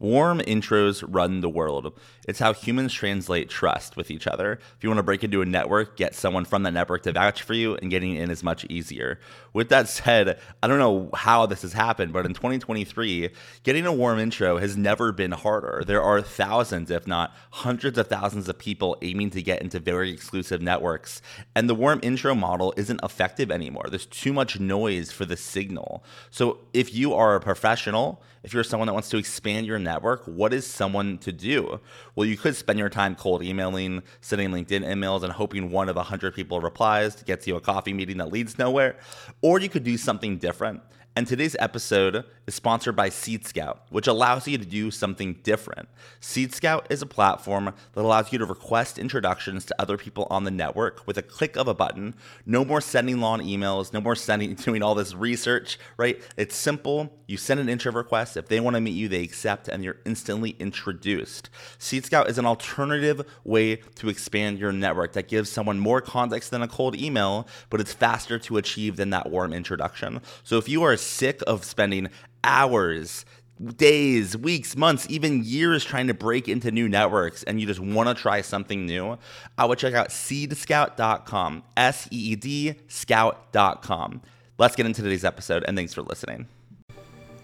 Warm intros run the world. It's how humans translate trust with each other. If you want to break into a network, get someone from that network to vouch for you, and getting in is much easier. With that said, I don't know how this has happened, but in 2023, getting a warm intro has never been harder. There are thousands, if not hundreds of thousands of people aiming to get into very exclusive networks, and the warm intro model isn't effective anymore. There's too much noise for the signal. So if you are a professional, if you're someone that wants to expand your network, what is someone to do? Well, you could spend your time cold emailing, sending LinkedIn emails, and hoping one of 100 people replies to get you a coffee meeting that leads nowhere. Or you could do something different and today's episode is sponsored by Seed Scout, which allows you to do something different. Seed Scout is a platform that allows you to request introductions to other people on the network with a click of a button. No more sending long emails, no more sending doing all this research, right? It's simple. You send an intro request. If they want to meet you, they accept and you're instantly introduced. Seed Scout is an alternative way to expand your network that gives someone more context than a cold email, but it's faster to achieve than that warm introduction. So if you are sick of spending hours days, weeks, months, even years trying to break into new networks and you just want to try something new, I would check out seedscout.com, S E E D scout.com. Let's get into today's episode and thanks for listening.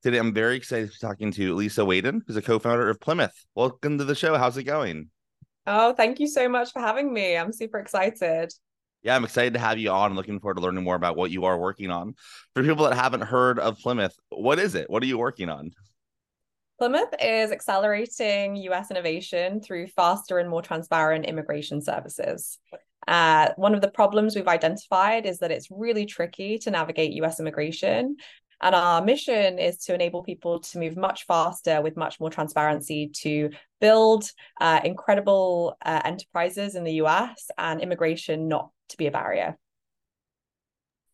Today, I'm very excited to be talking to Lisa Wehden, who's a co-founder of Plymouth. Welcome to the show. How's it going? Oh, thank you so much for having me. I'm super excited. Yeah, I'm excited to have you on. looking forward to learning more about what you are working on. For people that haven't heard of Plymouth, what is it? What are you working on? Plymouth is accelerating US innovation through faster and more transparent immigration services. Uh, one of the problems we've identified is that it's really tricky to navigate US immigration. And our mission is to enable people to move much faster with much more transparency to build uh, incredible uh, enterprises in the US and immigration not to be a barrier.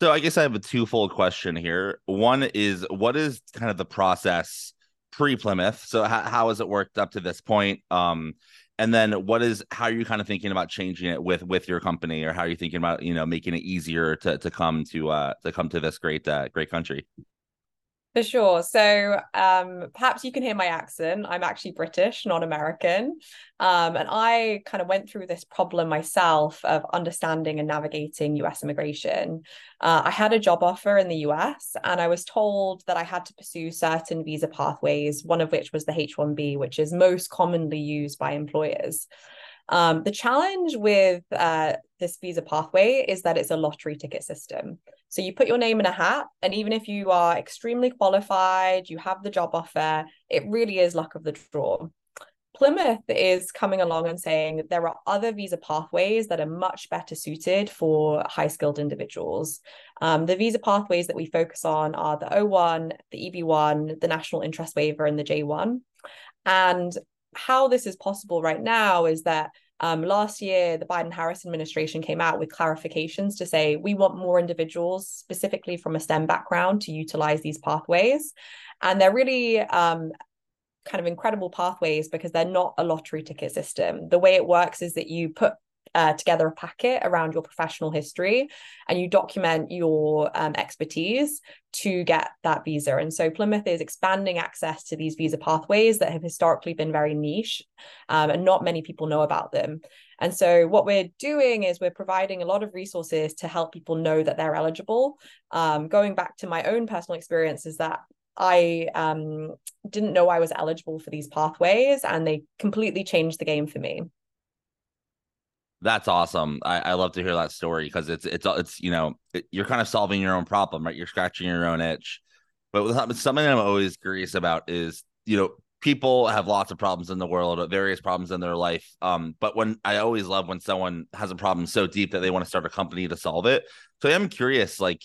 So I guess I have a twofold question here. One is what is kind of the process pre Plymouth. So how, how has it worked up to this point? Um, and then what is how are you kind of thinking about changing it with with your company, or how are you thinking about you know making it easier to to come to uh to come to this great uh, great country? For sure. So um, perhaps you can hear my accent. I'm actually British, not American. Um, and I kind of went through this problem myself of understanding and navigating US immigration. Uh, I had a job offer in the US, and I was told that I had to pursue certain visa pathways, one of which was the H 1B, which is most commonly used by employers. Um, the challenge with uh, this visa pathway is that it's a lottery ticket system. So you put your name in a hat, and even if you are extremely qualified, you have the job offer, it really is luck of the draw. Plymouth is coming along and saying there are other visa pathways that are much better suited for high skilled individuals. Um, the visa pathways that we focus on are the O1, the EB1, the national interest waiver, and the J1. And how this is possible right now is that um, last year, the Biden Harris administration came out with clarifications to say we want more individuals, specifically from a STEM background, to utilize these pathways. And they're really um, kind of incredible pathways because they're not a lottery ticket system. The way it works is that you put uh, together a packet around your professional history and you document your um, expertise to get that visa. And so Plymouth is expanding access to these visa pathways that have historically been very niche um, and not many people know about them. And so, what we're doing is we're providing a lot of resources to help people know that they're eligible. Um, going back to my own personal experience, is that I um, didn't know I was eligible for these pathways, and they completely changed the game for me. That's awesome. I, I love to hear that story because it's it's it's you know it, you're kind of solving your own problem, right? You're scratching your own itch. But something I'm always curious about is you know people have lots of problems in the world, various problems in their life. Um, but when I always love when someone has a problem so deep that they want to start a company to solve it. So I'm curious, like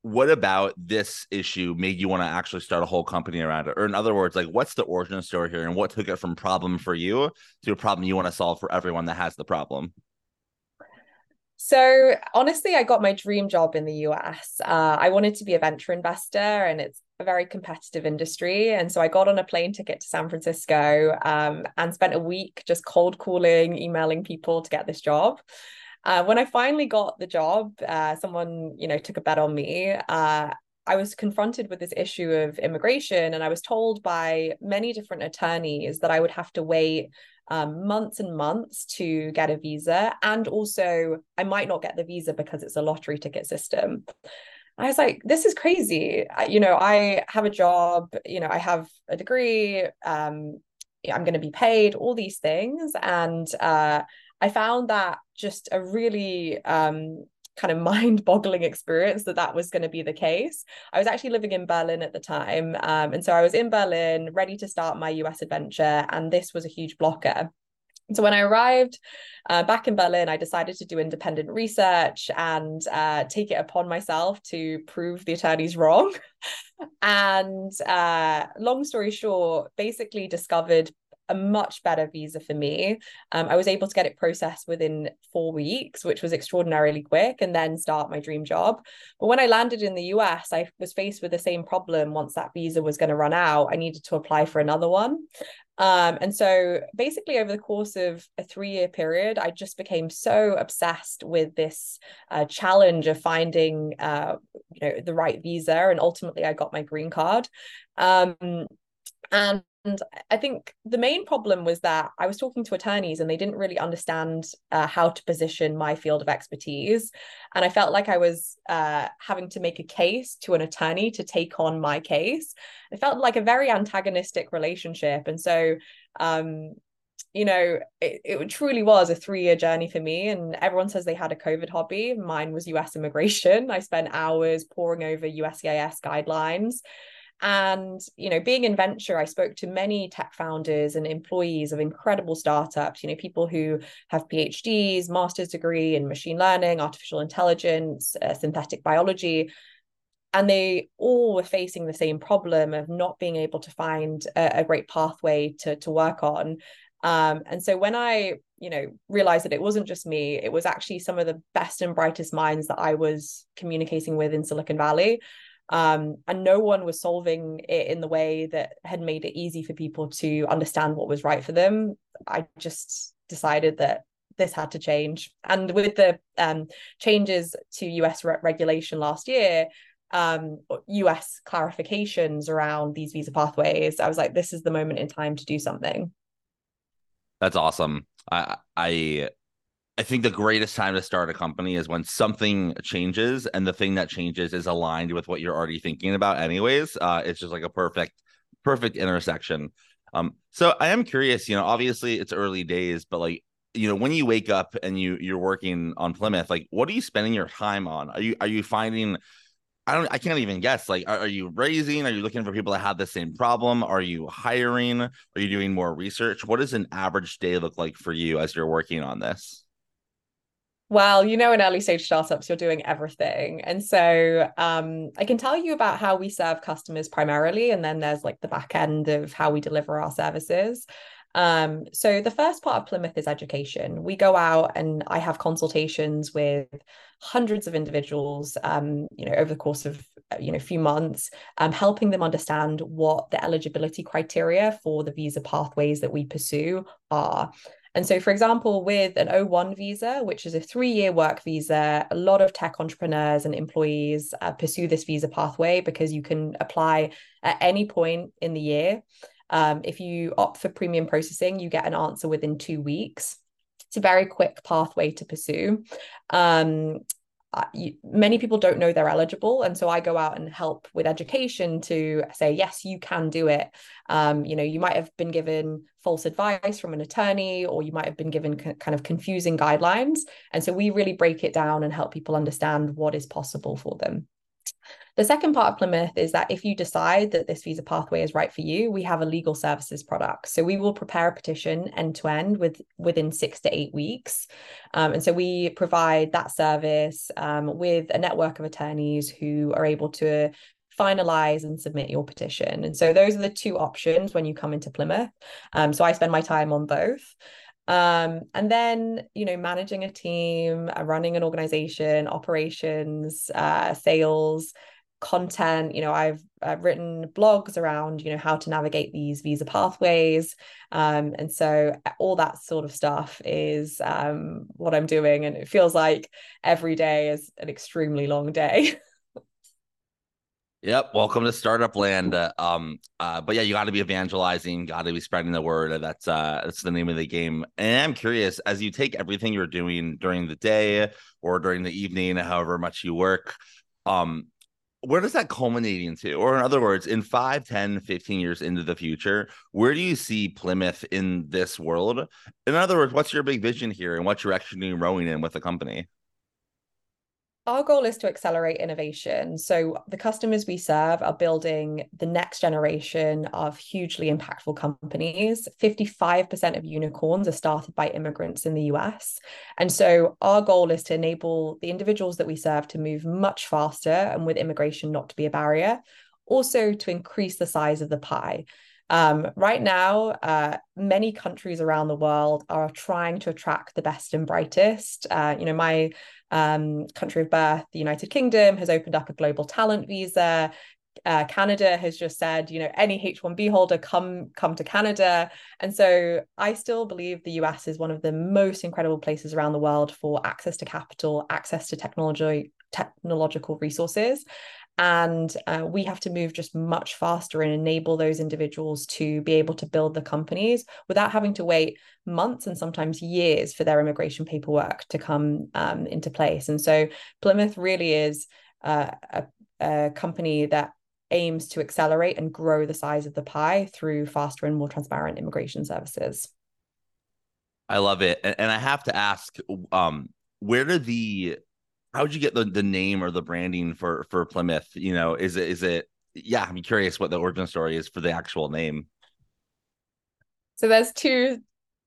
what about this issue made you want to actually start a whole company around it? Or in other words, like what's the origin story here and what took it from problem for you to a problem you want to solve for everyone that has the problem? So honestly, I got my dream job in the US. Uh, I wanted to be a venture investor, and it's a very competitive industry. And so I got on a plane ticket to San Francisco um, and spent a week just cold calling, emailing people to get this job. Uh, when I finally got the job, uh, someone you know took a bet on me. Uh, I was confronted with this issue of immigration, and I was told by many different attorneys that I would have to wait um, months and months to get a visa, and also I might not get the visa because it's a lottery ticket system. I was like, this is crazy. You know, I have a job, you know, I have a degree, um, I'm going to be paid, all these things. And uh, I found that just a really um, kind of mind-boggling experience that that was going to be the case. I was actually living in Berlin at the time, um, and so I was in Berlin, ready to start my US adventure, and this was a huge blocker. So when I arrived uh, back in Berlin, I decided to do independent research and uh, take it upon myself to prove the attorneys wrong. and uh, long story short, basically discovered a much better visa for me. Um, I was able to get it processed within four weeks, which was extraordinarily quick, and then start my dream job. But when I landed in the US, I was faced with the same problem. Once that visa was going to run out, I needed to apply for another one. Um, and so basically, over the course of a three year period, I just became so obsessed with this uh, challenge of finding, uh, you know, the right visa. And ultimately, I got my green card. Um, and and I think the main problem was that I was talking to attorneys and they didn't really understand uh, how to position my field of expertise. And I felt like I was uh, having to make a case to an attorney to take on my case. It felt like a very antagonistic relationship. And so, um, you know, it, it truly was a three year journey for me. And everyone says they had a COVID hobby. Mine was US immigration. I spent hours poring over USCIS guidelines and, you know, being in venture, I spoke to many tech founders and employees of incredible startups, you know, people who have PhDs, master's degree in machine learning, artificial intelligence, uh, synthetic biology. And they all were facing the same problem of not being able to find a, a great pathway to, to work on. Um, and so when I, you know, realized that it wasn't just me, it was actually some of the best and brightest minds that I was communicating with in Silicon Valley um, and no one was solving it in the way that had made it easy for people to understand what was right for them. I just decided that this had to change. And with the um, changes to us re- regulation last year um, us clarifications around these visa pathways i was like this is the moment in time to do something. That's awesome. I i I think the greatest time to start a company is when something changes and the thing that changes is aligned with what you're already thinking about anyways. Uh, it's just like a perfect, perfect intersection. Um, so I am curious, you know, obviously it's early days, but like, you know, when you wake up and you you're working on Plymouth, like what are you spending your time on? Are you are you finding I don't I can't even guess. Like, are, are, you raising? Are you looking for people that have the same problem? Are you hiring? Are you doing more research? What does an average day look like for you as you're working on this? Well, you know, in early stage startups, you're doing everything. And so um, I can tell you about how we serve customers primarily. And then there's like the back end of how we deliver our services. Um, so the first part of Plymouth is education. We go out and I have consultations with hundreds of individuals, um, you know, over the course of you know, a few months, um, helping them understand what the eligibility criteria for the visa pathways that we pursue are. And so, for example, with an O1 visa, which is a three year work visa, a lot of tech entrepreneurs and employees uh, pursue this visa pathway because you can apply at any point in the year. Um, if you opt for premium processing, you get an answer within two weeks. it's a very quick pathway to pursue. Um, you, many people don't know they're eligible and so i go out and help with education to say yes you can do it. Um, you know you might have been given false advice from an attorney or you might have been given kind of confusing guidelines and so we really break it down and help people understand what is possible for them the second part of Plymouth is that if you decide that this visa pathway is right for you, we have a legal services product. So we will prepare a petition end to end with within six to eight weeks. Um, and so we provide that service um, with a network of attorneys who are able to finalize and submit your petition. And so those are the two options when you come into Plymouth. Um, so I spend my time on both. Um, and then, you know, managing a team, uh, running an organization, operations, uh, sales, content you know i've, I've written blogs around you know how to navigate these visa pathways um, and so all that sort of stuff is um, what i'm doing and it feels like every day is an extremely long day Yep, welcome to startup land. Uh, um, uh, but yeah, you got to be evangelizing, got to be spreading the word. That's uh, that's the name of the game. And I'm curious, as you take everything you're doing during the day or during the evening, however much you work, um, where does that culminate into? Or in other words, in 5, 10, 15 years into the future, where do you see Plymouth in this world? In other words, what's your big vision here and what direction are you rowing in with the company? Our goal is to accelerate innovation. So the customers we serve are building the next generation of hugely impactful companies. 55% of unicorns are started by immigrants in the US. And so our goal is to enable the individuals that we serve to move much faster and with immigration not to be a barrier, also to increase the size of the pie. Um, right now, uh, many countries around the world are trying to attract the best and brightest. Uh, you know, my um, country of birth, the United Kingdom, has opened up a global talent visa. Uh, Canada has just said, you know, any H1B holder come come to Canada, and so I still believe the US is one of the most incredible places around the world for access to capital, access to technology, technological resources, and uh, we have to move just much faster and enable those individuals to be able to build the companies without having to wait months and sometimes years for their immigration paperwork to come um, into place. And so Plymouth really is uh, a, a company that aims to accelerate and grow the size of the pie through faster and more transparent immigration services. I love it. And I have to ask, um, where do the how would you get the, the name or the branding for for Plymouth? You know, is it is it yeah, I'm curious what the origin story is for the actual name. So there's two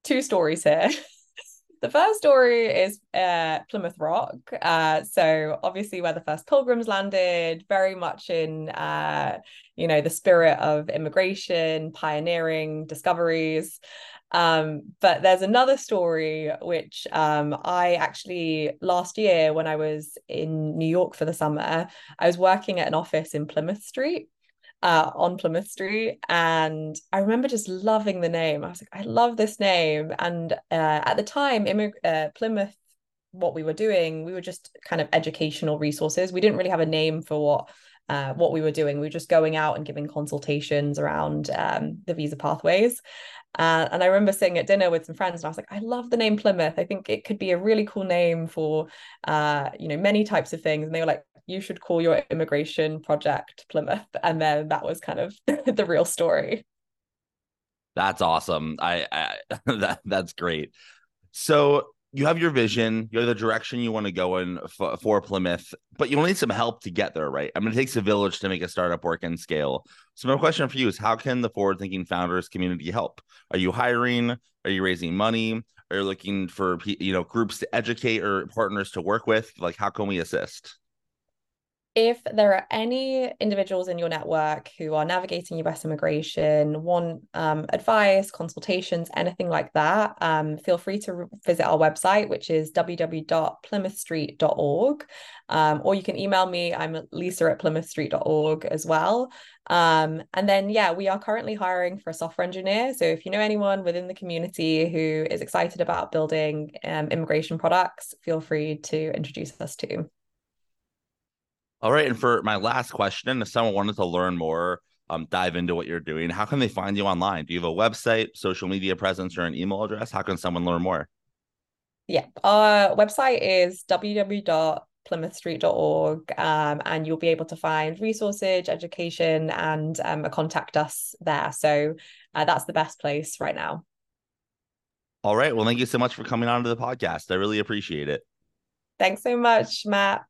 two stories here. the first story is uh, Plymouth Rock. Uh, so obviously where the first pilgrims landed, very much in uh, you know the spirit of immigration, pioneering, discoveries. Um, but there's another story which um, I actually last year when I was in New York for the summer, I was working at an office in Plymouth Street. Uh, on Plymouth Street, and I remember just loving the name. I was like, I love this name. And uh, at the time, immig- uh, Plymouth what we were doing we were just kind of educational resources we didn't really have a name for what uh, what we were doing we were just going out and giving consultations around um, the visa pathways uh, and I remember sitting at dinner with some friends, and I was like, I love the name Plymouth. I think it could be a really cool name for, uh, you know, many types of things. And they were like, you should call your immigration project Plymouth. And then that was kind of the real story. That's awesome. I, I that that's great. So you have your vision, you have the direction you want to go in for, for Plymouth, but you'll need some help to get there, right? I mean, it takes a village to make a startup work and scale. So my question for you is, how can the forward-thinking founders community help? Are you hiring? Are you raising money? Are you looking for you know groups to educate or partners to work with? Like, how can we assist? If there are any individuals in your network who are navigating US immigration, want um, advice, consultations, anything like that, um, feel free to re- visit our website, which is www.plymouthstreet.org. Um, or you can email me. I'm lisa at plymouthstreet.org as well. Um, and then, yeah, we are currently hiring for a software engineer. So if you know anyone within the community who is excited about building um, immigration products, feel free to introduce us to. All right. And for my last question, if someone wanted to learn more, um, dive into what you're doing, how can they find you online? Do you have a website, social media presence, or an email address? How can someone learn more? Yeah, our website is www.plymouthstreet.org, um, and you'll be able to find resources, education, and um, contact us there. So uh, that's the best place right now. All right. Well, thank you so much for coming on to the podcast. I really appreciate it. Thanks so much, Matt.